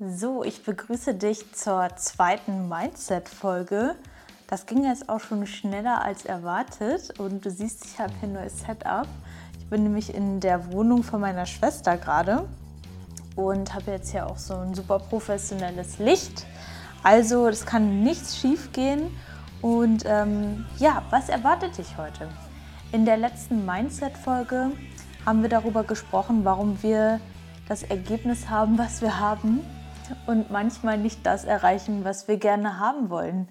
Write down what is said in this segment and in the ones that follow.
So, ich begrüße dich zur zweiten Mindset-Folge. Das ging jetzt auch schon schneller als erwartet und du siehst, ich habe hier ein neues Setup. Ich bin nämlich in der Wohnung von meiner Schwester gerade und habe jetzt hier auch so ein super professionelles Licht. Also, es kann nichts schief gehen. Und ähm, ja, was erwartet dich heute? In der letzten Mindset-Folge haben wir darüber gesprochen, warum wir das Ergebnis haben, was wir haben und manchmal nicht das erreichen, was wir gerne haben wollen.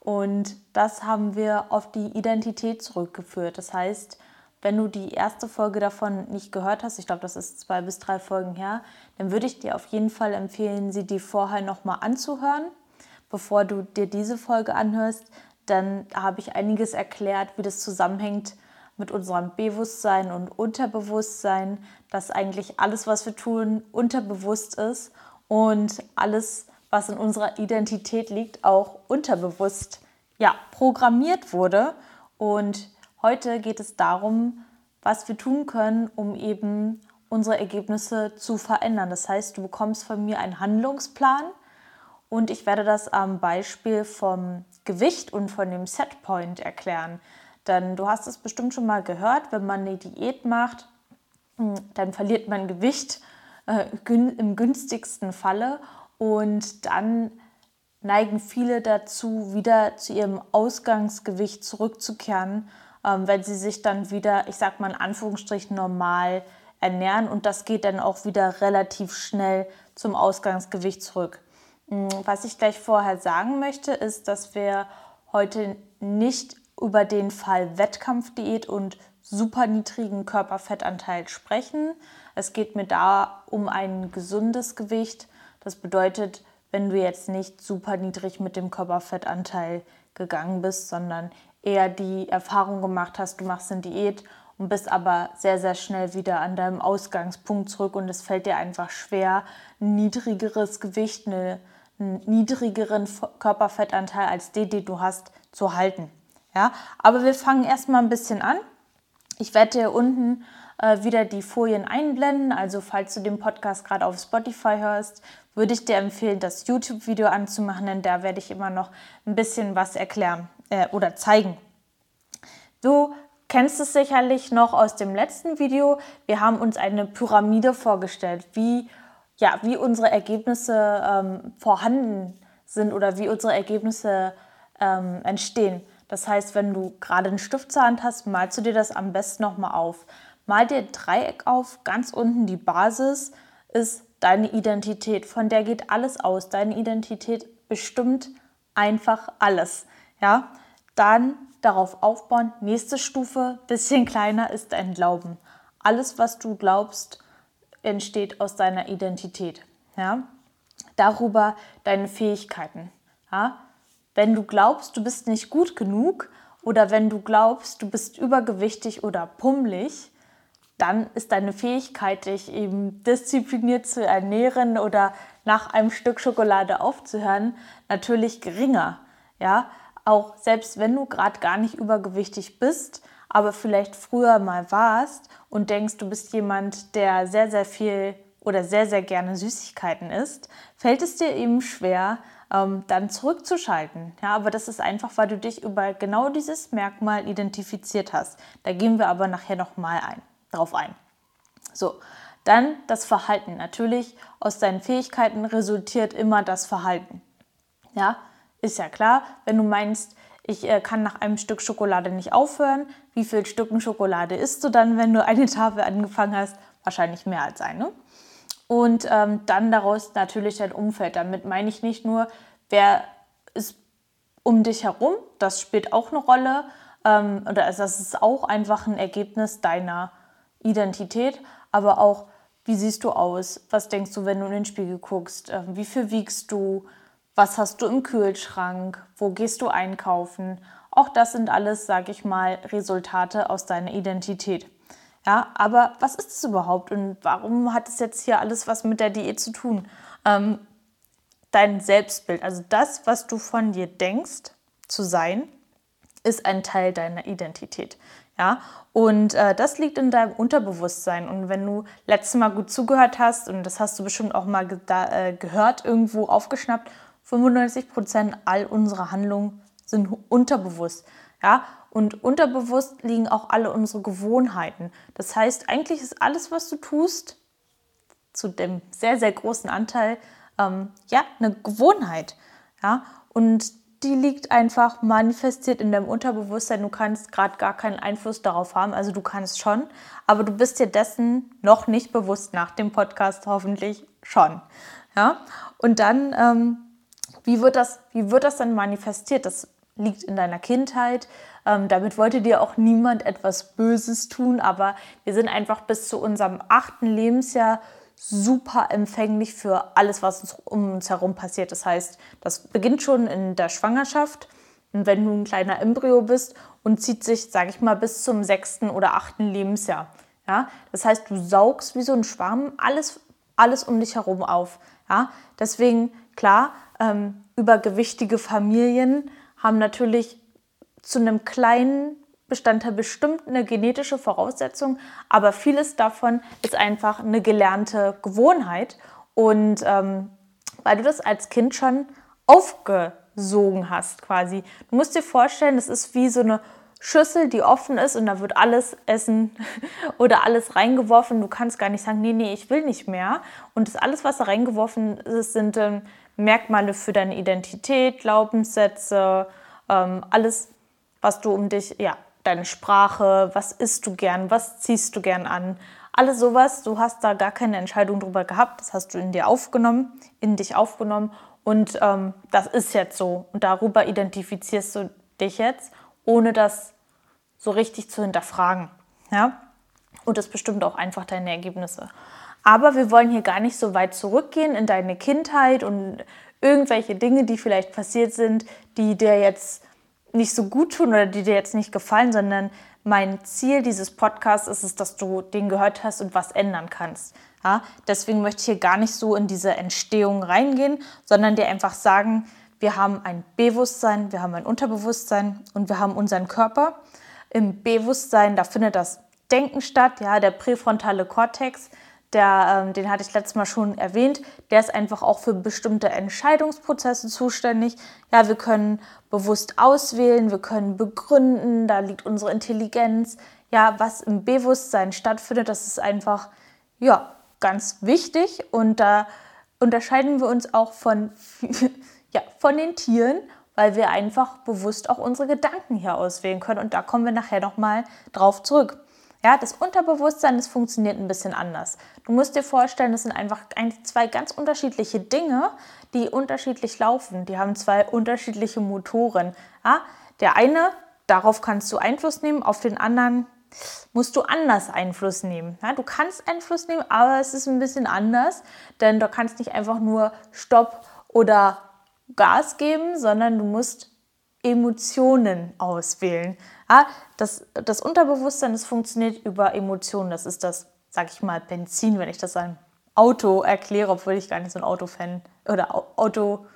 Und das haben wir auf die Identität zurückgeführt. Das heißt, wenn du die erste Folge davon nicht gehört hast, ich glaube, das ist zwei bis drei Folgen her, dann würde ich dir auf jeden Fall empfehlen, sie dir vorher nochmal anzuhören, bevor du dir diese Folge anhörst. Dann habe ich einiges erklärt, wie das zusammenhängt mit unserem Bewusstsein und Unterbewusstsein, dass eigentlich alles, was wir tun, unterbewusst ist und alles, was in unserer Identität liegt, auch unterbewusst ja, programmiert wurde. Und heute geht es darum, was wir tun können, um eben unsere Ergebnisse zu verändern. Das heißt, du bekommst von mir einen Handlungsplan und ich werde das am Beispiel vom Gewicht und von dem Setpoint erklären. Denn du hast es bestimmt schon mal gehört, wenn man eine Diät macht, hm, dann verliert man Gewicht äh, im günstigsten Falle. Und dann neigen viele dazu, wieder zu ihrem Ausgangsgewicht zurückzukehren, ähm, wenn sie sich dann wieder, ich sag mal in Anführungsstrichen, normal ernähren. Und das geht dann auch wieder relativ schnell zum Ausgangsgewicht zurück. Hm, was ich gleich vorher sagen möchte, ist, dass wir heute nicht über den Fall Wettkampfdiät und super niedrigen Körperfettanteil sprechen. Es geht mir da um ein gesundes Gewicht. Das bedeutet, wenn du jetzt nicht super niedrig mit dem Körperfettanteil gegangen bist, sondern eher die Erfahrung gemacht hast, du machst eine Diät und bist aber sehr, sehr schnell wieder an deinem Ausgangspunkt zurück und es fällt dir einfach schwer, ein niedrigeres Gewicht, eine, einen niedrigeren Körperfettanteil als den, den du hast, zu halten. Ja? Aber wir fangen erstmal ein bisschen an. Ich werde hier unten äh, wieder die Folien einblenden. Also falls du den Podcast gerade auf Spotify hörst, würde ich dir empfehlen, das YouTube-Video anzumachen, denn da werde ich immer noch ein bisschen was erklären äh, oder zeigen. Du kennst es sicherlich noch aus dem letzten Video. Wir haben uns eine Pyramide vorgestellt, wie, ja, wie unsere Ergebnisse ähm, vorhanden sind oder wie unsere Ergebnisse ähm, entstehen. Das heißt, wenn du gerade einen Stift zur Hand hast, malst du dir das am besten nochmal auf. Mal dir ein Dreieck auf, ganz unten die Basis ist deine Identität. Von der geht alles aus. Deine Identität bestimmt einfach alles. Ja? Dann darauf aufbauen. Nächste Stufe, bisschen kleiner, ist dein Glauben. Alles, was du glaubst, entsteht aus deiner Identität. Ja? Darüber deine Fähigkeiten. Ja? Wenn du glaubst, du bist nicht gut genug oder wenn du glaubst, du bist übergewichtig oder pummelig, dann ist deine Fähigkeit, dich eben diszipliniert zu ernähren oder nach einem Stück Schokolade aufzuhören, natürlich geringer. Ja, auch selbst wenn du gerade gar nicht übergewichtig bist, aber vielleicht früher mal warst und denkst, du bist jemand, der sehr, sehr viel oder sehr, sehr gerne Süßigkeiten isst, fällt es dir eben schwer, ähm, dann zurückzuschalten. Ja, aber das ist einfach, weil du dich über genau dieses Merkmal identifiziert hast. Da gehen wir aber nachher nochmal ein, drauf ein. So, dann das Verhalten. Natürlich, aus deinen Fähigkeiten resultiert immer das Verhalten. Ja, ist ja klar, wenn du meinst, ich äh, kann nach einem Stück Schokolade nicht aufhören, wie viel Stücken Schokolade isst du dann, wenn du eine Tafel angefangen hast? Wahrscheinlich mehr als eine und ähm, dann daraus natürlich dein Umfeld. Damit meine ich nicht nur, wer ist um dich herum, das spielt auch eine Rolle, ähm, oder also das ist auch einfach ein Ergebnis deiner Identität, aber auch, wie siehst du aus, was denkst du, wenn du in den Spiegel guckst, äh, wie viel wiegst du, was hast du im Kühlschrank, wo gehst du einkaufen. Auch das sind alles, sage ich mal, Resultate aus deiner Identität. Ja, aber was ist es überhaupt und warum hat es jetzt hier alles was mit der Diät zu tun? Ähm, dein Selbstbild, also das, was du von dir denkst zu sein, ist ein Teil deiner Identität. Ja, und äh, das liegt in deinem Unterbewusstsein. Und wenn du letztes Mal gut zugehört hast, und das hast du bestimmt auch mal ge da, äh, gehört, irgendwo aufgeschnappt, 95 Prozent all unserer Handlungen sind unterbewusst. Ja, und unterbewusst liegen auch alle unsere Gewohnheiten. Das heißt, eigentlich ist alles, was du tust, zu dem sehr, sehr großen Anteil, ähm, ja, eine Gewohnheit. Ja, und die liegt einfach manifestiert in deinem Unterbewusstsein. Du kannst gerade gar keinen Einfluss darauf haben. Also du kannst schon, aber du bist dir dessen noch nicht bewusst nach dem Podcast hoffentlich schon. Ja? Und dann, ähm, wie, wird das, wie wird das dann manifestiert? Das liegt in deiner Kindheit. Ähm, damit wollte dir auch niemand etwas Böses tun, aber wir sind einfach bis zu unserem achten Lebensjahr super empfänglich für alles, was uns um uns herum passiert. Das heißt, das beginnt schon in der Schwangerschaft, wenn du ein kleiner Embryo bist und zieht sich, sage ich mal, bis zum sechsten oder achten Lebensjahr. Ja? Das heißt, du saugst wie so ein Schwamm alles, alles um dich herum auf. Ja? Deswegen, klar, ähm, übergewichtige Familien haben natürlich zu einem kleinen Bestandteil bestimmt eine genetische Voraussetzung, aber vieles davon ist einfach eine gelernte Gewohnheit. Und ähm, weil du das als Kind schon aufgesogen hast, quasi. Du musst dir vorstellen, es ist wie so eine Schüssel, die offen ist und da wird alles essen oder alles reingeworfen. Du kannst gar nicht sagen, nee, nee, ich will nicht mehr. Und das alles, was da reingeworfen ist, sind ähm, Merkmale für deine Identität, Glaubenssätze, ähm, alles, was du um dich, ja, deine Sprache, was isst du gern, was ziehst du gern an, alles sowas. Du hast da gar keine Entscheidung drüber gehabt, das hast du in dir aufgenommen, in dich aufgenommen und ähm, das ist jetzt so. Und darüber identifizierst du dich jetzt, ohne das so richtig zu hinterfragen. Ja? Und das bestimmt auch einfach deine Ergebnisse. Aber wir wollen hier gar nicht so weit zurückgehen in deine Kindheit und irgendwelche Dinge, die vielleicht passiert sind, die dir jetzt nicht so gut tun oder die dir jetzt nicht gefallen, sondern mein Ziel dieses Podcasts ist es, dass du den gehört hast und was ändern kannst. Ja, deswegen möchte ich hier gar nicht so in diese Entstehung reingehen, sondern dir einfach sagen, wir haben ein Bewusstsein, wir haben ein Unterbewusstsein und wir haben unseren Körper. Im Bewusstsein, da findet das Denken statt, ja, der präfrontale Kortex, der, ähm, den hatte ich letztes Mal schon erwähnt, der ist einfach auch für bestimmte Entscheidungsprozesse zuständig. Ja, wir können bewusst auswählen, wir können begründen, da liegt unsere Intelligenz. Ja, was im Bewusstsein stattfindet, das ist einfach, ja, ganz wichtig und da unterscheiden wir uns auch von, ja, von den Tieren, weil wir einfach bewusst auch unsere Gedanken hier auswählen können und da kommen wir nachher nochmal drauf zurück. Ja, das Unterbewusstsein, das funktioniert ein bisschen anders. Du musst dir vorstellen, das sind einfach zwei ganz unterschiedliche Dinge, die unterschiedlich laufen. Die haben zwei unterschiedliche Motoren. Ja, der eine, darauf kannst du Einfluss nehmen, auf den anderen musst du anders Einfluss nehmen. Ja, du kannst Einfluss nehmen, aber es ist ein bisschen anders, denn du kannst nicht einfach nur Stopp oder Gas geben, sondern du musst Emotionen auswählen. Ja, das, das Unterbewusstsein, das funktioniert über Emotionen. Das ist das, sag ich mal, Benzin, wenn ich das einem Auto erkläre, obwohl ich gar nicht so ein Autofan oder Auto,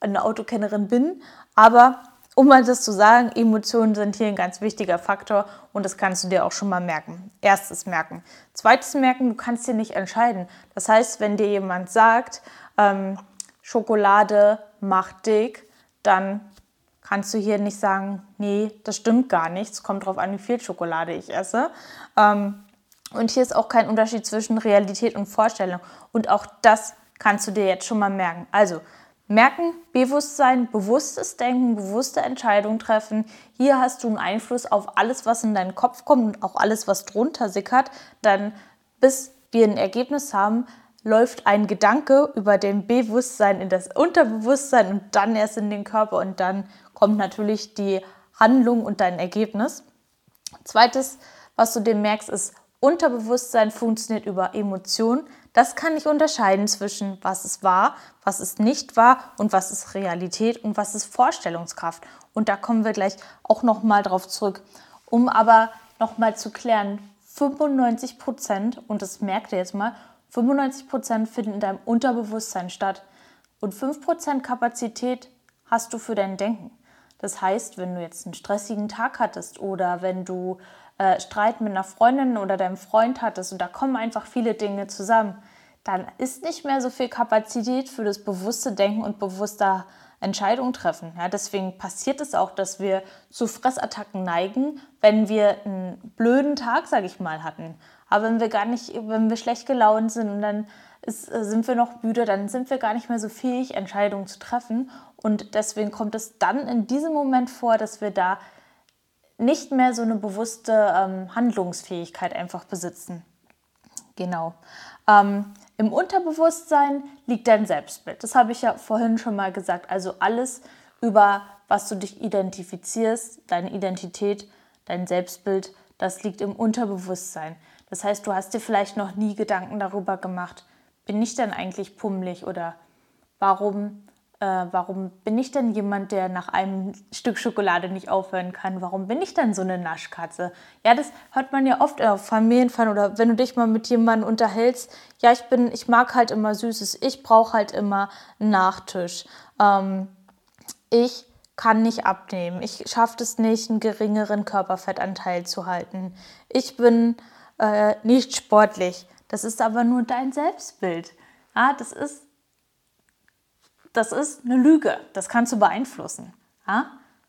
eine Autokennerin bin. Aber um mal das zu sagen, Emotionen sind hier ein ganz wichtiger Faktor und das kannst du dir auch schon mal merken. Erstes merken. Zweites merken, du kannst dir nicht entscheiden. Das heißt, wenn dir jemand sagt, ähm, Schokolade macht dick, dann kannst du hier nicht sagen, nee, das stimmt gar nicht. Es kommt darauf an, wie viel Schokolade ich esse. Ähm, und hier ist auch kein Unterschied zwischen Realität und Vorstellung. Und auch das kannst du dir jetzt schon mal merken. Also merken, Bewusstsein, bewusstes Denken, bewusste Entscheidungen treffen. Hier hast du einen Einfluss auf alles, was in deinen Kopf kommt und auch alles, was drunter sickert. Dann bis wir ein Ergebnis haben, läuft ein Gedanke über dem Bewusstsein in das Unterbewusstsein und dann erst in den Körper und dann kommt natürlich die Handlung und dein Ergebnis. Zweites, was du dir merkst, ist, Unterbewusstsein funktioniert über Emotionen. Das kann ich unterscheiden zwischen was ist wahr, was ist nicht wahr und was ist Realität und was ist Vorstellungskraft. Und da kommen wir gleich auch nochmal drauf zurück. Um aber nochmal zu klären, 95 Prozent, und das merkt ihr jetzt mal, 95 Prozent finden in deinem Unterbewusstsein statt und 5 Prozent Kapazität hast du für dein Denken. Das heißt, wenn du jetzt einen stressigen Tag hattest oder wenn du äh, Streit mit einer Freundin oder deinem Freund hattest und da kommen einfach viele Dinge zusammen, dann ist nicht mehr so viel Kapazität für das bewusste Denken und bewusster Entscheidungen treffen. Ja, deswegen passiert es auch, dass wir zu Fressattacken neigen, wenn wir einen blöden Tag, sage ich mal, hatten. Aber wenn wir gar nicht, wenn wir schlecht gelaunt sind und dann ist, äh, sind wir noch müde, dann sind wir gar nicht mehr so fähig, Entscheidungen zu treffen. Und deswegen kommt es dann in diesem Moment vor, dass wir da nicht mehr so eine bewusste ähm, Handlungsfähigkeit einfach besitzen. Genau. Ähm, Im Unterbewusstsein liegt dein Selbstbild. Das habe ich ja vorhin schon mal gesagt. Also alles, über was du dich identifizierst, deine Identität, dein Selbstbild, das liegt im Unterbewusstsein. Das heißt, du hast dir vielleicht noch nie Gedanken darüber gemacht, bin ich denn eigentlich pummelig oder warum äh, warum bin ich denn jemand, der nach einem Stück Schokolade nicht aufhören kann? Warum bin ich dann so eine Naschkatze? Ja, das hört man ja oft auf Familienfeiern oder wenn du dich mal mit jemandem unterhältst. Ja, ich bin, ich mag halt immer Süßes. Ich brauche halt immer einen Nachtisch. Ähm, ich kann nicht abnehmen. Ich schaffe es nicht, einen geringeren Körperfettanteil zu halten. Ich bin äh, nicht sportlich. Das ist aber nur dein Selbstbild. Ja, das ist das ist eine Lüge. Das kannst du beeinflussen. Ja?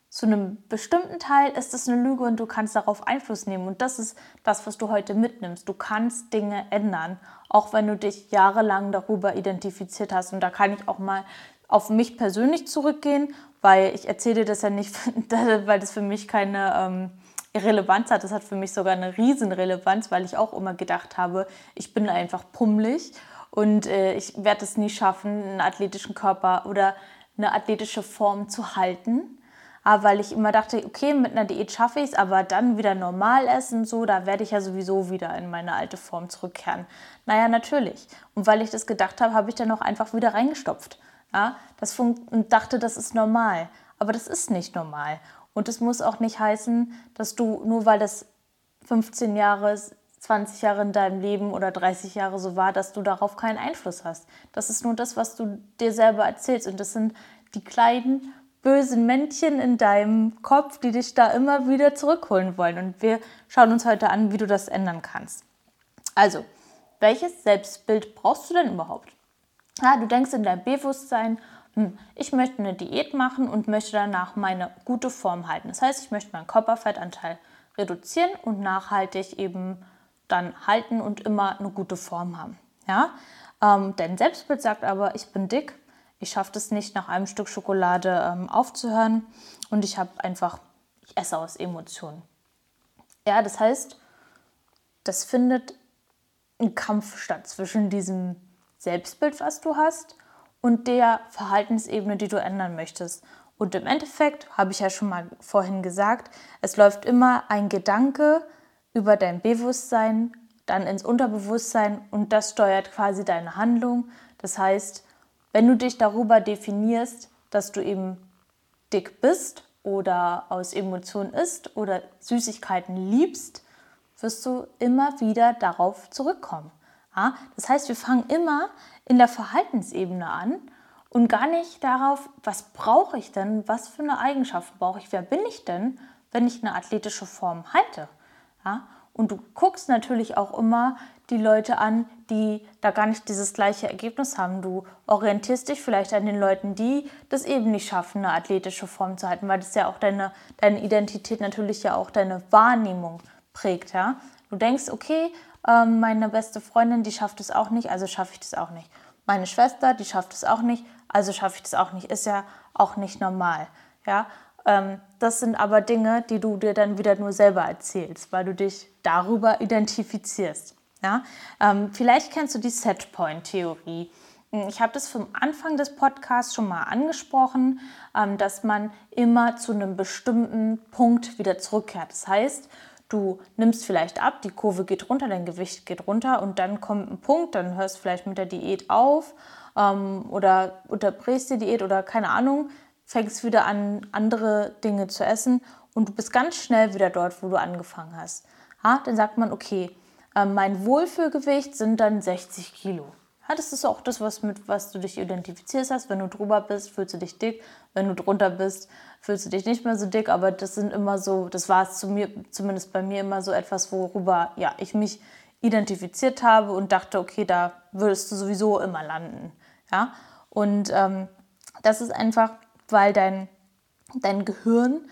Zu einem bestimmten Teil ist es eine Lüge und du kannst darauf Einfluss nehmen. Und das ist das, was du heute mitnimmst. Du kannst Dinge ändern, auch wenn du dich jahrelang darüber identifiziert hast. Und da kann ich auch mal auf mich persönlich zurückgehen, weil ich erzähle das ja nicht, weil das für mich keine ähm, Relevanz hat. Das hat für mich sogar eine Riesenrelevanz, weil ich auch immer gedacht habe, ich bin einfach pummelig und äh, ich werde es nie schaffen, einen athletischen Körper oder eine athletische Form zu halten. Aber weil ich immer dachte, okay, mit einer Diät schaffe ich es, aber dann wieder normal essen, so, da werde ich ja sowieso wieder in meine alte Form zurückkehren. Naja, natürlich. Und weil ich das gedacht habe, habe ich dann auch einfach wieder reingestopft. Ja, das und dachte, das ist normal. Aber das ist nicht normal. Und es muss auch nicht heißen, dass du, nur weil das 15 Jahre 20 Jahre in deinem Leben oder 30 Jahre so war, dass du darauf keinen Einfluss hast. Das ist nur das, was du dir selber erzählst. Und das sind die kleinen bösen Männchen in deinem Kopf, die dich da immer wieder zurückholen wollen. Und wir schauen uns heute an, wie du das ändern kannst. Also, welches Selbstbild brauchst du denn überhaupt? Ja, du denkst in deinem Bewusstsein, hm, ich möchte eine Diät machen und möchte danach meine gute Form halten. Das heißt, ich möchte meinen Körperfettanteil reduzieren und nachhaltig eben dann halten und immer eine gute Form haben. Ja? Ähm, dein Selbstbild sagt aber, ich bin dick, ich schaffe es nicht, nach einem Stück Schokolade ähm, aufzuhören und ich habe einfach, ich esse aus Emotionen. Ja, das heißt, das findet ein Kampf statt zwischen diesem Selbstbild, was du hast, und der Verhaltensebene, die du ändern möchtest. Und im Endeffekt, habe ich ja schon mal vorhin gesagt, es läuft immer ein Gedanke über dein Bewusstsein, dann ins Unterbewusstsein und das steuert quasi deine Handlung. Das heißt, wenn du dich darüber definierst, dass du eben dick bist oder aus Emotionen isst oder Süßigkeiten liebst, wirst du immer wieder darauf zurückkommen. Das heißt, wir fangen immer in der Verhaltensebene an und gar nicht darauf, was brauche ich denn, was für eine Eigenschaft brauche ich, wer bin ich denn, wenn ich eine athletische Form halte. Ja? Und du guckst natürlich auch immer die Leute an, die da gar nicht dieses gleiche Ergebnis haben. Du orientierst dich vielleicht an den Leuten, die das eben nicht schaffen, eine athletische Form zu halten, weil das ja auch deine, deine Identität natürlich ja auch deine Wahrnehmung prägt. Ja? Du denkst, okay, ähm, meine beste Freundin, die schafft es auch nicht, also schaffe ich das auch nicht. Meine Schwester, die schafft es auch nicht, also schaffe ich das auch nicht. Ist ja auch nicht normal. Ja? Ähm, das sind aber Dinge, die du dir dann wieder nur selber erzählst, weil du dich darüber identifizierst. Ja? Ähm, vielleicht kennst du die Setpoint-Theorie. Hm, ich habe das vom Anfang des Podcasts schon mal angesprochen, ähm, dass man immer zu einem bestimmten Punkt wieder zurückkehrt. Das heißt, du nimmst vielleicht ab, die Kurve geht runter, dein Gewicht geht runter und dann kommt ein Punkt, dann hörst du vielleicht mit der Diät auf ähm, oder unterbrichst die Diät oder keine Ahnung, fängst wieder an, andere Dinge zu essen und du bist ganz schnell wieder dort, wo du angefangen hast. Ja, dann sagt man, okay, ähm, mein Wohlfühlgewicht sind dann 60 Kilo. Ja, das ist auch das, was mit was du dich identifizierst hast. Wenn du drüber bist, fühlst du dich dick. Wenn du drunter bist, fühlst du dich nicht mehr so dick. Aber das sind immer so, das war es zu mir, zumindest bei mir immer so etwas, worüber ja, ich mich identifiziert habe und dachte, okay, da würdest du sowieso immer landen. Ja? Und ähm, das ist einfach, weil dein, dein Gehirn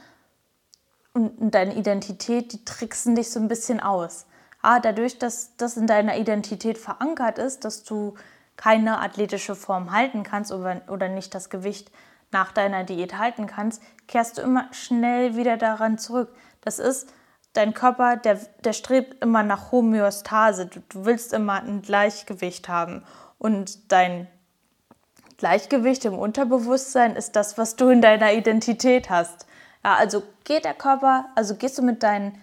und deine Identität, die tricksen dich so ein bisschen aus ah, dadurch, dass das in deiner Identität verankert ist, dass du keine athletische Form halten kannst oder, nicht das Gewicht nach deiner Diät halten kannst, kehrst du immer schnell wieder daran zurück. Das ist, dein Körper, der, der strebt immer nach Homöostase. Du, du willst immer ein Gleichgewicht haben. Und dein Gleichgewicht im Unterbewusstsein ist das, was du in deiner Identität hast. Ja, also geht der Körper, also gehst du mit deinen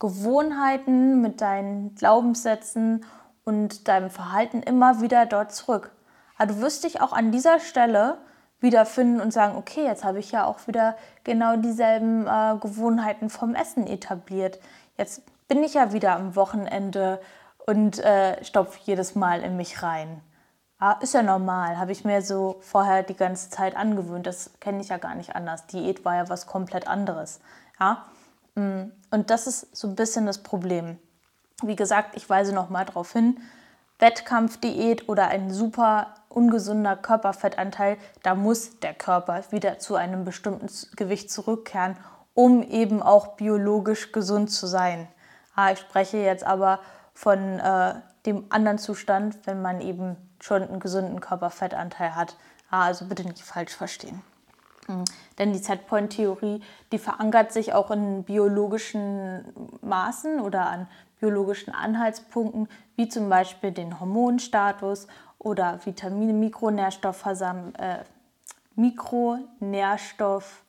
Gewohnheiten, mit deinen Glaubenssätzen und deinem Verhalten immer wieder dort zurück. Aber du wirst dich auch an dieser Stelle wiederfinden und sagen, okay, jetzt habe ich ja auch wieder genau dieselben äh, Gewohnheiten vom Essen etabliert. Jetzt bin ich ja wieder am Wochenende und äh, stopfe jedes Mal in mich rein. Ah, ist ja normal, habe ich mir so vorher die ganze Zeit angewöhnt. Das kenne ich ja gar nicht anders. Diät war ja was komplett anderes. Ja? Mm, und das ist so ein bisschen das Problem. Wie gesagt, ich weise noch mal darauf hin, Wettkampfdiät oder ein super ungesunder Körperfettanteil, da muss der Körper wieder zu einem bestimmten Gewicht zurückkehren, um eben auch biologisch gesund zu sein. Ah, ich spreche jetzt aber von äh, dem anderen Zustand, wenn man eben schon einen gesunden Körperfettanteil hat. Ah, also bitte nicht falsch verstehen. Mhm. Denn die Setpoint-Theorie, die verankert sich auch in biologischen Maßen oder an biologischen Anhaltspunkten, wie zum Beispiel den Hormonstatus oder Vitamine, Mikronährstoffversam äh, Mikronährstoff,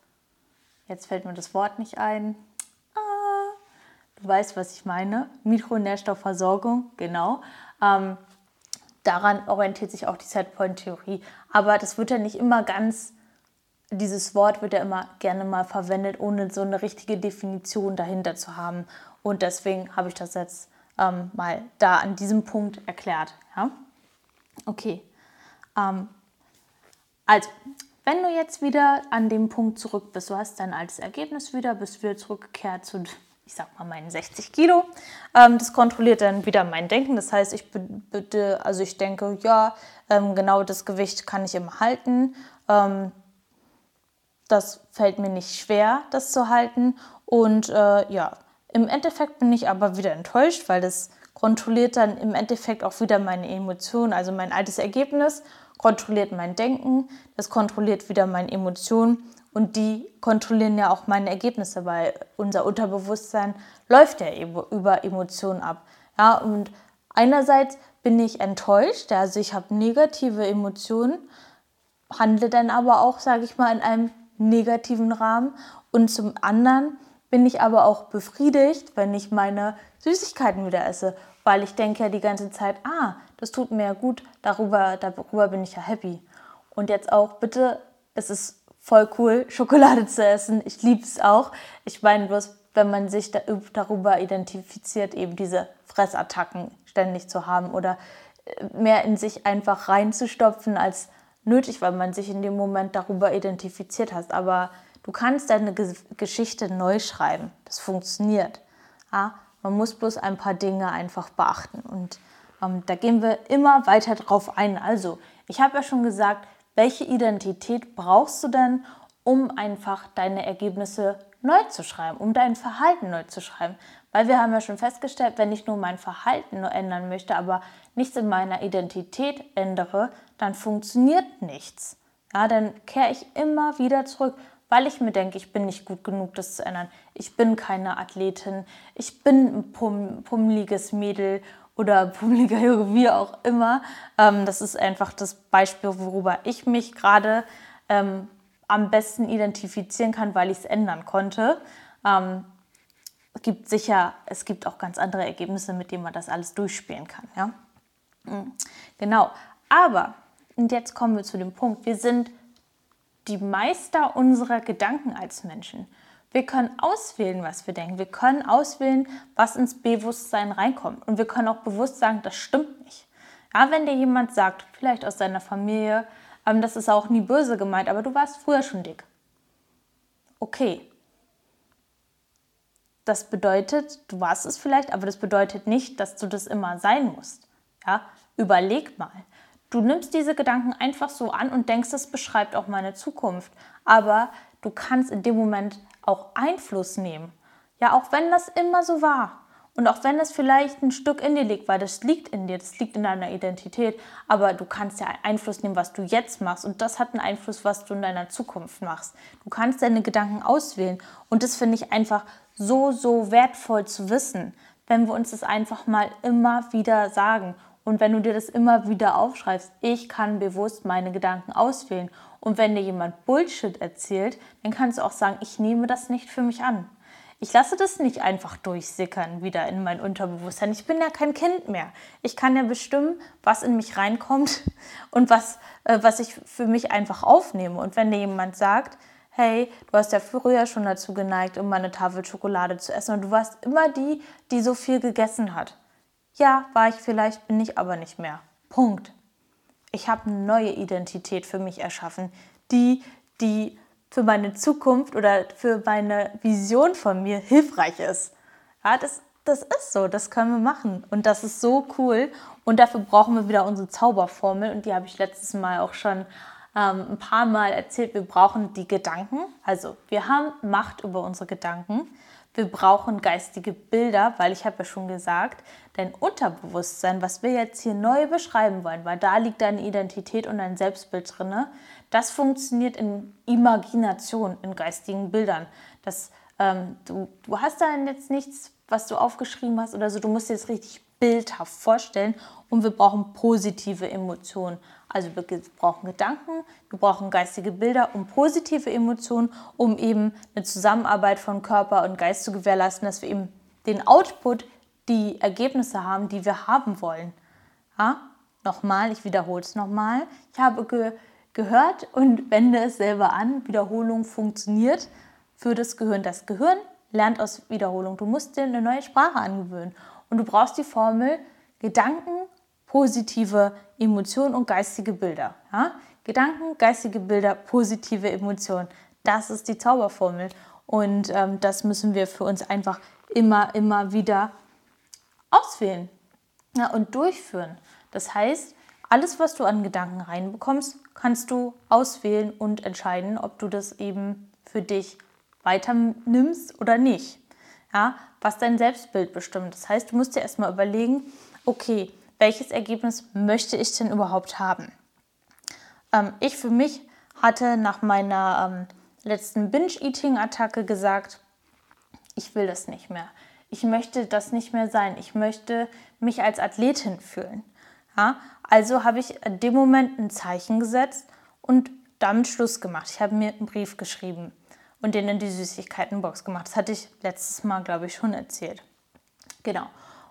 jetzt fällt mir das Wort nicht ein. Ah, du weißt, was ich meine. Mikronährstoffversorgung, genau. Ähm, daran orientiert sich auch die Setpoint-Theorie. Aber das wird ja nicht immer ganz dieses Wort wird ja immer gerne mal verwendet, ohne so eine richtige Definition dahinter zu haben. Und deswegen habe ich das jetzt ähm, mal da an diesem Punkt erklärt. Ja? Okay. Ähm, also, wenn du jetzt wieder an dem Punkt zurück bist, du hast dein altes Ergebnis wieder, bist wieder zurückgekehrt zu, ich sag mal, meinen 60 Kilo. Ähm, das kontrolliert dann wieder mein Denken. Das heißt, ich bitte, also ich denke, ja, ähm, genau das Gewicht kann ich immer halten. Ähm, das fällt mir nicht schwer, das zu halten. Und äh, ja, im Endeffekt bin ich aber wieder enttäuscht, weil das kontrolliert dann im Endeffekt auch wieder meine Emotionen. Also mein altes Ergebnis kontrolliert mein Denken, das kontrolliert wieder meine Emotionen und die kontrollieren ja auch meine Ergebnisse, weil unser Unterbewusstsein läuft ja über Emotionen ab. Ja, und einerseits bin ich enttäuscht, also ich habe negative Emotionen, handle dann aber auch, sage ich mal, in einem negativen Rahmen. Und zum anderen bin ich aber auch befriedigt, wenn ich meine Süßigkeiten wieder esse, weil ich denke ja die ganze Zeit, ah, das tut mir ja gut, darüber, darüber bin ich ja happy. Und jetzt auch bitte, es ist voll cool, Schokolade zu essen. Ich liebe es auch. Ich meine bloß, wenn man sich da, darüber identifiziert, eben diese Fressattacken ständig zu haben oder äh, mehr in sich einfach reinzustopfen als nötig, weil man sich in dem Moment darüber identifiziert hat. Aber du kannst deine Geschichte neu schreiben. Das funktioniert. Ja? Man muss bloß ein paar Dinge einfach beachten. Und ähm, da gehen wir immer weiter drauf ein. Also, ich habe ja schon gesagt, welche Identität brauchst du denn, um einfach deine Ergebnisse neu zu schreiben, um dein Verhalten neu zu schreiben? Weil wir haben ja schon festgestellt, wenn ich nur mein Verhalten nur ändern möchte, aber nichts in meiner Identität ändere, dann funktioniert nichts. Ja, dann kehre ich immer wieder zurück, weil ich mir denke, ich bin nicht gut genug, das zu ändern. Ich bin keine Athletin, ich bin ein pum pummeliges Mädel oder pummeliger Junge, wie auch immer. Ähm, das ist einfach das Beispiel, worüber ich mich gerade ähm, am besten identifizieren kann, weil ich es ändern konnte. Ähm, es gibt sicher, es gibt auch ganz andere Ergebnisse, mit denen man das alles durchspielen kann. Ja? Mhm. Genau. Aber, und jetzt kommen wir zu dem Punkt, wir sind die Meister unserer Gedanken als Menschen. Wir können auswählen, was wir denken. Wir können auswählen, was ins Bewusstsein reinkommt. Und wir können auch bewusst sagen, das stimmt nicht. Ja, wenn dir jemand sagt, vielleicht aus deiner Familie, ähm, das ist auch nie böse gemeint, aber du warst früher schon dick. Okay. Das bedeutet, du warst es vielleicht, aber das bedeutet nicht, dass du das immer sein musst. Ja, überleg mal. Du nimmst diese Gedanken einfach so an und denkst, das beschreibt auch meine Zukunft. Aber du kannst in dem Moment auch Einfluss nehmen. Ja, auch wenn das immer so war. Und auch wenn es vielleicht ein Stück in dir liegt, weil das liegt in dir, das liegt in deiner Identität, aber du kannst ja Einfluss nehmen, was du jetzt machst. Und das hat einen Einfluss, was du in deiner Zukunft machst. Du kannst deine Gedanken auswählen. Und das finde ich einfach so, so wertvoll zu wissen, wenn wir uns das einfach mal immer wieder sagen. Und wenn du dir das immer wieder aufschreibst, ich kann bewusst meine Gedanken auswählen. Und wenn dir jemand Bullshit erzählt, dann kannst du auch sagen, ich nehme das nicht für mich an. Ich lasse das nicht einfach durchsickern wieder in mein Unterbewusstsein. Ich bin ja kein Kind mehr. Ich kann ja bestimmen, was in mich reinkommt und was, äh, was ich für mich einfach aufnehme. Und wenn dir jemand sagt, hey, du hast ja früher schon dazu geneigt, immer eine Tafel Schokolade zu essen und du warst immer die, die so viel gegessen hat. Ja, war ich vielleicht, bin ich aber nicht mehr. Punkt. Ich habe eine neue Identität für mich erschaffen, die, die für meine Zukunft oder für meine Vision von mir hilfreich ist. Ja, das, das ist so, das können wir machen und das ist so cool und dafür brauchen wir wieder unsere Zauberformel und die habe ich letztes Mal auch schon ähm, ein paar Mal erzählt. Wir brauchen die Gedanken, also wir haben Macht über unsere Gedanken. Wir brauchen geistige Bilder, weil ich habe ja schon gesagt, dein Unterbewusstsein, was wir jetzt hier neu beschreiben wollen, weil da liegt deine Identität und dein Selbstbild drin, das funktioniert in Imagination, in geistigen Bildern. Das, ähm, du, du hast da jetzt nichts, was du aufgeschrieben hast oder so, du musst dir das richtig bildhaft vorstellen und wir brauchen positive Emotionen. Also wir brauchen Gedanken, wir brauchen geistige Bilder und positive Emotionen, um eben eine Zusammenarbeit von Körper und Geist zu gewährleisten, dass wir eben den Output, die Ergebnisse haben, die wir haben wollen. Ja? Nochmal, ich wiederhole es nochmal. Ich habe ge gehört und wende es selber an. Wiederholung funktioniert für das Gehirn. Das Gehirn lernt aus Wiederholung. Du musst dir eine neue Sprache angewöhnen. Und du brauchst die Formel Gedanken, positive Emotionen und geistige Bilder. Ja? Gedanken, geistige Bilder, positive Emotionen. Das ist die Zauberformel. Und ähm, das müssen wir für uns einfach immer, immer wieder auswählen ja, und durchführen. Das heißt, alles, was du an Gedanken reinbekommst, kannst du auswählen und entscheiden, ob du das eben für dich weiter nimmst oder nicht ja, was dein Selbstbild bestimmt. Das heißt, du musst dir erstmal überlegen, okay, welches Ergebnis möchte ich denn überhaupt haben? Ähm, ich für mich hatte nach meiner ähm, letzten Binge-Eating-Attacke gesagt, ich will das nicht mehr. Ich möchte das nicht mehr sein. Ich möchte mich als Athletin fühlen. Ja? Also habe ich in dem Moment ein Zeichen gesetzt und damit Schluss gemacht. Ich habe mir einen Brief geschrieben und den in die Süßigkeitenbox gemacht. Das hatte ich letztes Mal, glaube ich, schon erzählt. Genau.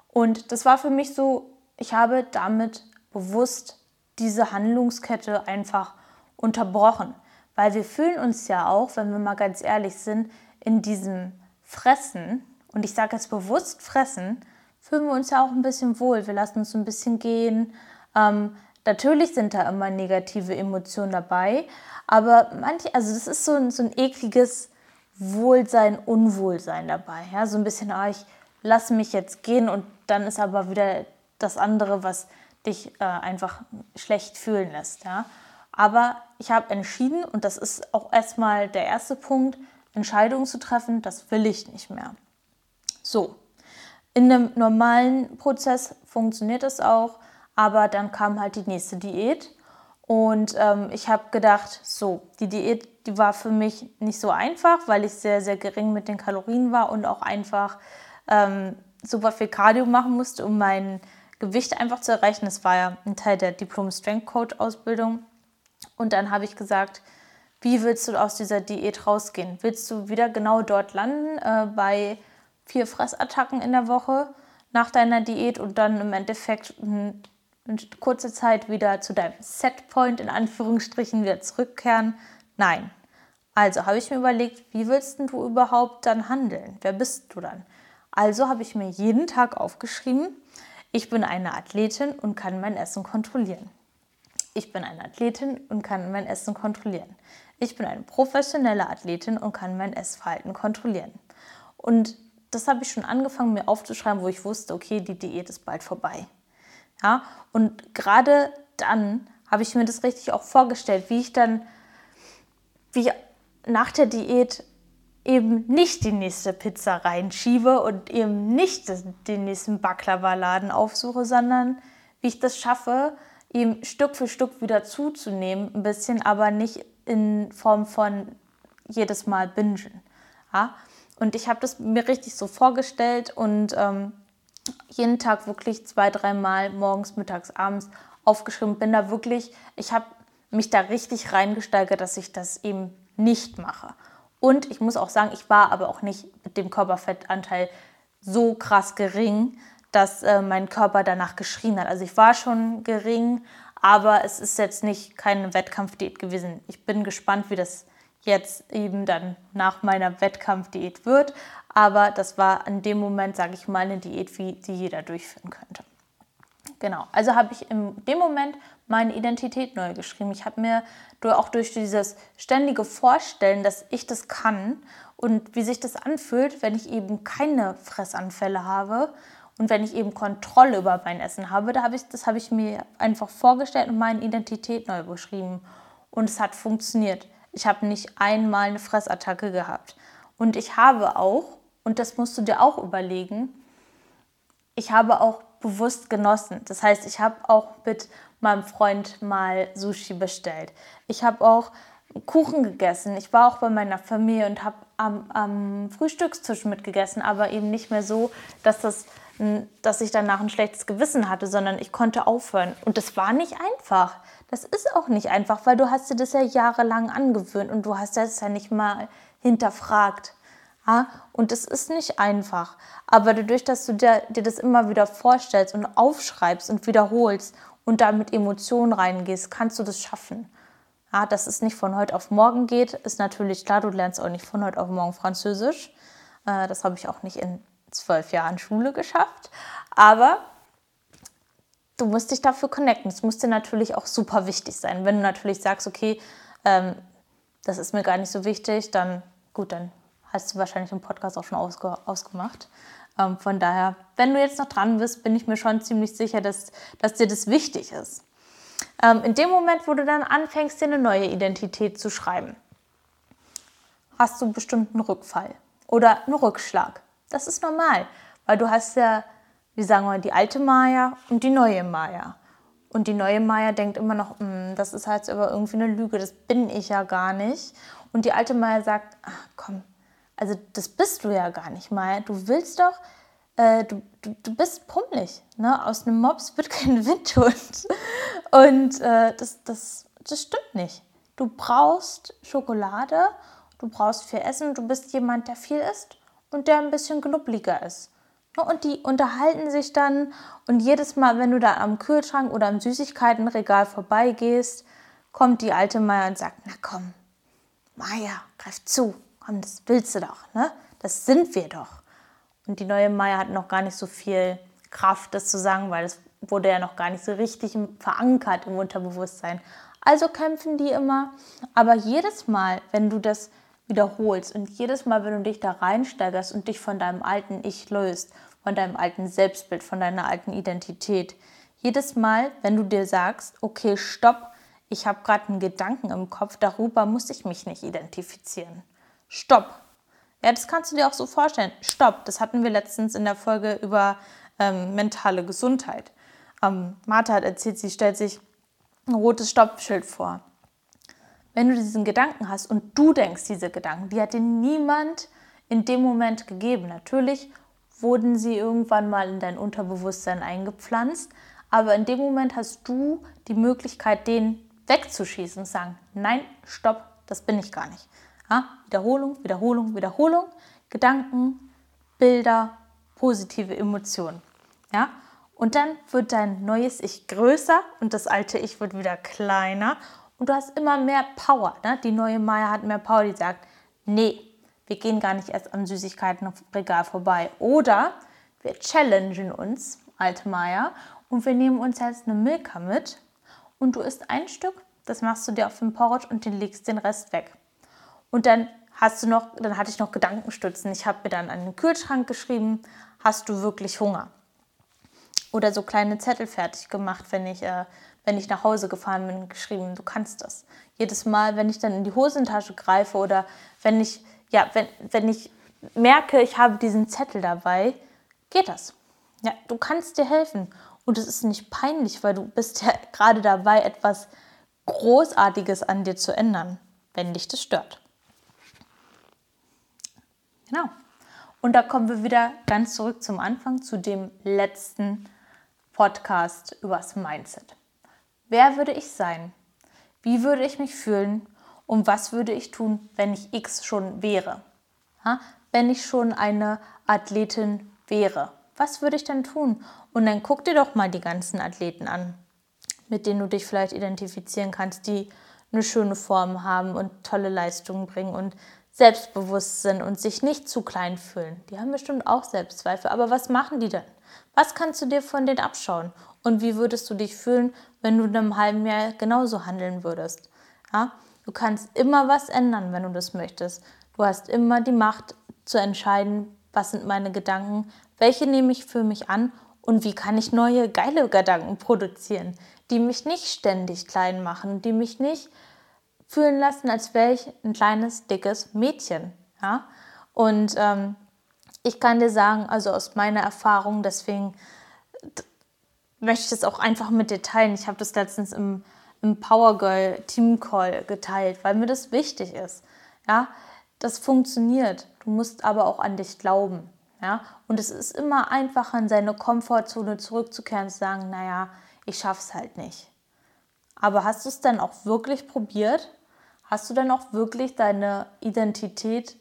Und das war für mich so, ich habe damit bewusst diese Handlungskette einfach unterbrochen. Weil wir fühlen uns ja auch, wenn wir mal ganz ehrlich sind, in diesem Fressen, und ich sage jetzt bewusst Fressen, fühlen wir uns ja auch ein bisschen wohl. Wir lassen uns ein bisschen gehen. Ähm, natürlich sind da immer negative Emotionen dabei, aber manche, also das ist so ein, so ein ekliges Wohlsein, Unwohlsein dabei. Ja? So ein bisschen, ah, ich lasse mich jetzt gehen und dann ist aber wieder das andere, was dich äh, einfach schlecht fühlen lässt. Ja? Aber ich habe entschieden, und das ist auch erstmal der erste Punkt, Entscheidungen zu treffen, das will ich nicht mehr. So, in einem normalen Prozess funktioniert es auch, aber dann kam halt die nächste Diät und ähm, ich habe gedacht, so, die Diät, die war für mich nicht so einfach, weil ich sehr, sehr gering mit den Kalorien war und auch einfach ähm, super viel Cardio machen musste, um mein Gewicht einfach zu erreichen. Das war ja ein Teil der Diplom Strength Coach Ausbildung. Und dann habe ich gesagt, wie willst du aus dieser Diät rausgehen? Willst du wieder genau dort landen, äh, bei vier Fressattacken in der Woche nach deiner Diät und dann im Endeffekt ein in kurzer Zeit wieder zu deinem Setpoint in Anführungsstrichen wieder zurückkehren? Nein. Also habe ich mir überlegt, wie willst du überhaupt dann handeln? Wer bist du dann? Also habe ich mir jeden Tag aufgeschrieben, Ich bin eine Athletin und kann mein Essen kontrollieren. Ich bin eine Athletin und kann mein Essen kontrollieren. Ich bin eine professionelle Athletin und kann mein Essverhalten kontrollieren. Und das habe ich schon angefangen, mir aufzuschreiben, wo ich wusste, okay, die Diät ist bald vorbei. Ja, und gerade dann habe ich mir das richtig auch vorgestellt, wie ich dann, wie nach der Diät eben nicht die nächste Pizza reinschiebe und eben nicht den nächsten Baklava-Laden aufsuche, sondern wie ich das schaffe, ihm Stück für Stück wieder zuzunehmen, ein bisschen, aber nicht in Form von jedes Mal bingen. Ja? Und ich habe das mir richtig so vorgestellt und ähm, jeden Tag wirklich zwei, dreimal morgens, mittags, abends aufgeschrieben. Bin da wirklich, ich habe mich da richtig reingesteigert, dass ich das eben nicht mache. Und ich muss auch sagen, ich war aber auch nicht mit dem Körperfettanteil so krass gering, dass äh, mein Körper danach geschrien hat. Also ich war schon gering, aber es ist jetzt nicht keine Wettkampfdiät gewesen. Ich bin gespannt, wie das jetzt eben dann nach meiner Wettkampfdiät wird. Aber das war in dem Moment, sage ich mal, eine Diät, wie die jeder durchführen könnte. Genau, also habe ich in dem Moment meine Identität neu geschrieben. Ich habe mir auch durch dieses ständige Vorstellen, dass ich das kann und wie sich das anfühlt, wenn ich eben keine Fressanfälle habe und wenn ich eben Kontrolle über mein Essen habe, da habe ich, das habe ich mir einfach vorgestellt und meine Identität neu beschrieben. Und es hat funktioniert. Ich habe nicht einmal eine Fressattacke gehabt. Und ich habe auch, und das musst du dir auch überlegen, ich habe auch bewusst genossen. Das heißt, ich habe auch mit meinem Freund mal Sushi bestellt. Ich habe auch Kuchen gegessen. Ich war auch bei meiner Familie und habe am, am, Frühstückstisch mitgegessen, aber eben nicht mehr so, dass, das, dass ich danach ein schlechtes Gewissen hatte, sondern ich konnte aufhören. Und das war nicht einfach. Das ist auch nicht einfach, weil du hast dir das ja jahrelang angewöhnt und du hast das ja nicht mal hinterfragt. Ja? Und es ist nicht einfach. Aber dadurch, dass du dir, dir das immer wieder vorstellst und aufschreibst und wiederholst und da mit Emotionen reingehst, kannst du das schaffen. Ja, dass es nicht von heute auf morgen geht, ist natürlich klar. Du lernst auch nicht von heute auf morgen Französisch. Äh, das habe ich auch nicht in zwölf Jahren Schule geschafft. Aber du musst dich dafür connecten. Es muss dir natürlich auch super wichtig sein. Wenn du natürlich sagst, okay, ähm, das ist mir gar nicht so wichtig, dann gut, dann hast du wahrscheinlich im Podcast auch schon ausge ausgemacht. Ähm, von daher, wenn du jetzt noch dran bist, bin ich mir schon ziemlich sicher, dass, dass dir das wichtig ist. Ähm, in dem Moment, wo du dann anfängst, dir eine neue Identität zu schreiben, hast du bestimmt einen Rückfall oder einen Rückschlag. Das ist normal, weil du hast ja, wie sagen wir, die alte Maya und die neue Maya. Und die neue Maya denkt immer noch, hm, das ist halt aber irgendwie eine Lüge, das bin ich ja gar nicht. Und die alte Maya sagt, ach, komm, also das bist du ja gar nicht mal. Du willst doch, äh, du, du, du bist pummelig. Ne? Aus einem Mops wird kein Windhund. Und äh, das, das, das stimmt nicht. Du brauchst Schokolade, du brauchst viel Essen, du bist jemand, der viel isst und der ein bisschen knubbliger ist. Ne? Und die unterhalten sich dann und jedes Mal, wenn du da am Kühlschrank oder am Süßigkeitenregal vorbeigehst, kommt die alte Maya und sagt, na komm, Maya, greif zu, komm, das willst du doch, ne? Das sind wir doch. Und die neue Maya hat noch gar nicht so viel Kraft, das zu sagen, weil es wurde ja noch gar nicht so richtig verankert im Unterbewusstsein. Also kämpfen die immer. Aber jedes Mal, wenn du das wiederholst und jedes Mal, wenn du dich da reinsteigerst und dich von deinem alten Ich löst, von deinem alten Selbstbild, von deiner alten Identität, jedes Mal, wenn du dir sagst, okay, stopp, ich habe gerade einen Gedanken im Kopf, darüber muss ich mich nicht identifizieren. Stopp. Ja, das kannst du dir auch so vorstellen. Stopp. Das hatten wir letztens in der Folge über ähm, mentale Gesundheit. Ähm, Martha hat erzählt, sie stellt sich ein rotes Stoppschild vor. Wenn du diesen Gedanken hast und du denkst diese Gedanken, die hat dir niemand in dem Moment gegeben. Natürlich wurden sie irgendwann mal in dein Unterbewusstsein eingepflanzt, aber in dem Moment hast du die Möglichkeit, den wegzuschießen und sagen, nein, stopp, das bin ich gar nicht. Ja? Wiederholung, Wiederholung, Wiederholung, Gedanken, Bilder, positive Emotionen. Ja? Und dann wird dein neues Ich größer und das alte Ich wird wieder kleiner und du hast immer mehr Power. Ne? Die neue Maya hat mehr Power, die sagt, nee, wir gehen gar nicht erst am Süßigkeitenregal vorbei. Oder wir challengen uns alte Maya, und wir nehmen uns jetzt eine Milka mit und du isst ein Stück, das machst du dir auf den Porridge und den legst den Rest weg. Und dann hast du noch, dann hatte ich noch Gedankenstützen. Ich habe mir dann an den Kühlschrank geschrieben, hast du wirklich Hunger? Oder so kleine Zettel fertig gemacht, wenn ich, äh, wenn ich nach Hause gefahren bin, geschrieben, du kannst das. Jedes Mal, wenn ich dann in die Hosentasche greife oder wenn ich, ja, wenn, wenn ich merke, ich habe diesen Zettel dabei, geht das. Ja, du kannst dir helfen. Und es ist nicht peinlich, weil du bist ja gerade dabei, etwas Großartiges an dir zu ändern, wenn dich das stört. Genau. Und da kommen wir wieder ganz zurück zum Anfang, zu dem letzten Podcast übers Mindset. Wer würde ich sein? Wie würde ich mich fühlen? Und was würde ich tun, wenn ich X schon wäre? Ha? Wenn ich schon eine Athletin wäre? Was würde ich dann tun? Und dann guck dir doch mal die ganzen Athleten an, mit denen du dich vielleicht identifizieren kannst, die eine schöne Form haben und tolle Leistungen bringen und selbstbewusst sind und sich nicht zu klein fühlen. Die haben bestimmt auch Selbstzweifel. Aber was machen die denn? Was kannst du dir von denen abschauen? Und wie würdest du dich fühlen, wenn du in einem halben Jahr genauso handeln würdest? Ja? Du kannst immer was ändern, wenn du das möchtest. Du hast immer die Macht zu entscheiden, was sind meine Gedanken, welche nehme ich für mich an und wie kann ich neue geile Gedanken produzieren, die mich nicht ständig klein machen, die mich nicht fühlen lassen, als wäre ich ein kleines, dickes Mädchen. Ja? Und ähm, ich kann dir sagen, also aus meiner Erfahrung, deswegen möchte ich das auch einfach mit dir teilen. Ich habe das letztens im, im Power Girl Team Call geteilt, weil mir das wichtig ist. Ja, das funktioniert. Du musst aber auch an dich glauben. Ja, und es ist immer einfacher, in seine Komfortzone zurückzukehren und zu sagen, naja, ich schaff's halt nicht. Aber hast du es dann auch wirklich probiert? Hast du dann auch wirklich deine Identität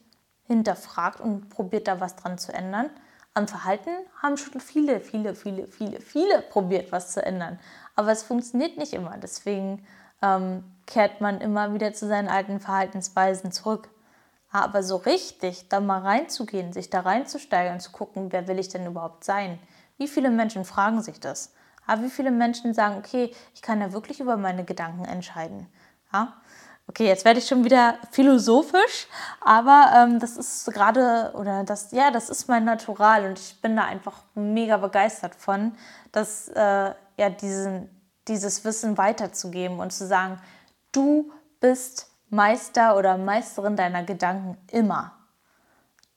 hinterfragt und probiert da was dran zu ändern? Am Verhalten haben schon viele, viele, viele, viele, viele probiert, was zu ändern. Aber es funktioniert nicht immer. Deswegen ähm, kehrt man immer wieder zu seinen alten Verhaltensweisen zurück. Aber so richtig da mal reinzugehen, sich da reinzusteigen zu gucken, wer will ich denn überhaupt sein? Wie viele Menschen fragen sich das? Aber wie viele Menschen sagen, okay, ich kann ja wirklich über meine Gedanken entscheiden. Ja? Okay, jetzt werde ich schon wieder philosophisch, aber ähm, das ist gerade, oder das, ja, das ist mein Natural und ich bin da einfach mega begeistert von, dass, äh, ja, diesen, dieses Wissen weiterzugeben und zu sagen, du bist Meister oder Meisterin deiner Gedanken immer.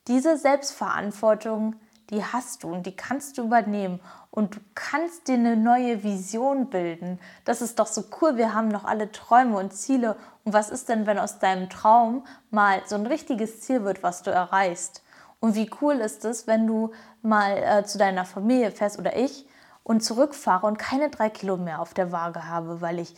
Diese Selbstverantwortung, die hast du und die kannst du übernehmen und du kannst dir eine neue Vision bilden. Das ist doch so cool. Wir haben noch alle Träume und Ziele. Und was ist denn, wenn aus deinem Traum mal so ein richtiges Ziel wird, was du erreichst? Und wie cool ist es, wenn du mal äh, zu deiner Familie fährst oder ich und zurückfahre und keine drei Kilo mehr auf der Waage habe, weil ich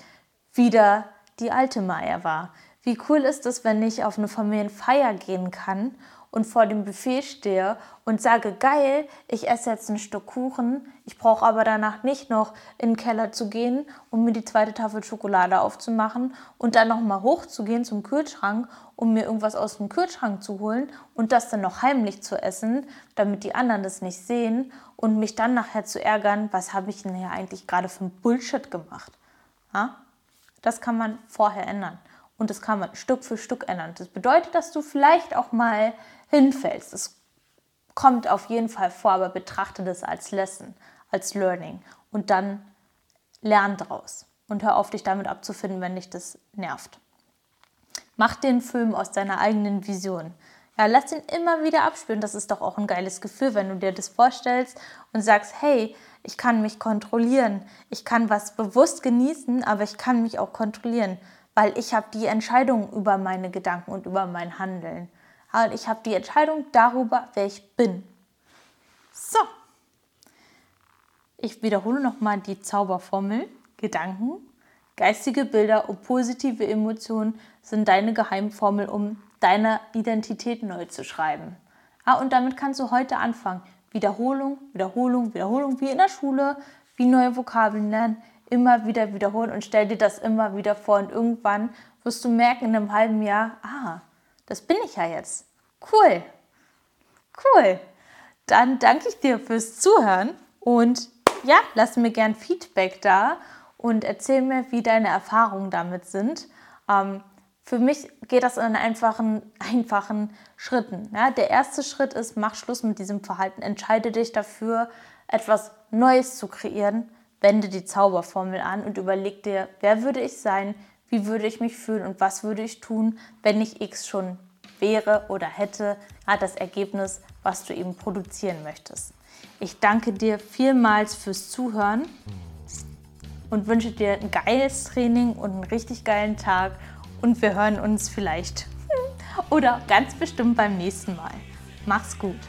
wieder die alte Maya war? Wie cool ist es, wenn ich auf eine Familienfeier gehen kann und vor dem Buffet stehe und sage, geil, ich esse jetzt ein Stück Kuchen, ich brauche aber danach nicht noch in den Keller zu gehen, um mir die zweite Tafel Schokolade aufzumachen und dann nochmal hochzugehen zum Kühlschrank, um mir irgendwas aus dem Kühlschrank zu holen und das dann noch heimlich zu essen, damit die anderen das nicht sehen und mich dann nachher zu ärgern, was habe ich denn hier eigentlich gerade für ein Bullshit gemacht. Ja? Das kann man vorher ändern. Und das kann man Stück für Stück ändern. Das bedeutet, dass du vielleicht auch mal hinfällst. Das kommt auf jeden Fall vor, aber betrachte das als Lesson, als Learning und dann lern daraus und hör auf, dich damit abzufinden, wenn dich das nervt. Mach den Film aus deiner eigenen Vision. Ja, lass ihn immer wieder abspüren. Das ist doch auch ein geiles Gefühl, wenn du dir das vorstellst und sagst, hey, ich kann mich kontrollieren. Ich kann was bewusst genießen, aber ich kann mich auch kontrollieren, weil ich habe die Entscheidung über meine Gedanken und über mein Handeln. Und ich habe die Entscheidung darüber, wer ich bin. So. Ich wiederhole nochmal die Zauberformel. Gedanken, geistige Bilder und positive Emotionen sind deine Geheimformel, um deine Identität neu zu schreiben. Ja, und damit kannst du heute anfangen. Wiederholung, Wiederholung, Wiederholung, wie in der Schule, wie neue Vokabeln lernen, immer wieder wiederholen und stell dir das immer wieder vor. Und irgendwann wirst du merken in einem halben Jahr, ah, das bin ich ja jetzt. Cool. Cool. Dann danke ich dir fürs Zuhören und ja, lass mir gern Feedback da und erzähl mir, wie deine Erfahrungen damit sind. Ähm, für mich geht das in einfachen, einfachen Schritten. Ja? Der erste Schritt ist, mach Schluss mit diesem Verhalten. Entscheide dich dafür, etwas Neues zu kreieren. Wende die Zauberformel an und überleg dir, wer würde ich sein, wie würde ich mich fühlen und was würde ich tun, wenn ich X schon wäre oder hätte, ja, das Ergebnis, was du eben produzieren möchtest. Ich danke dir vielmals fürs Zuhören und wünsche dir ein geiles Training und einen richtig geilen Tag und wir hören uns vielleicht oder ganz bestimmt beim nächsten Mal. Mach's gut.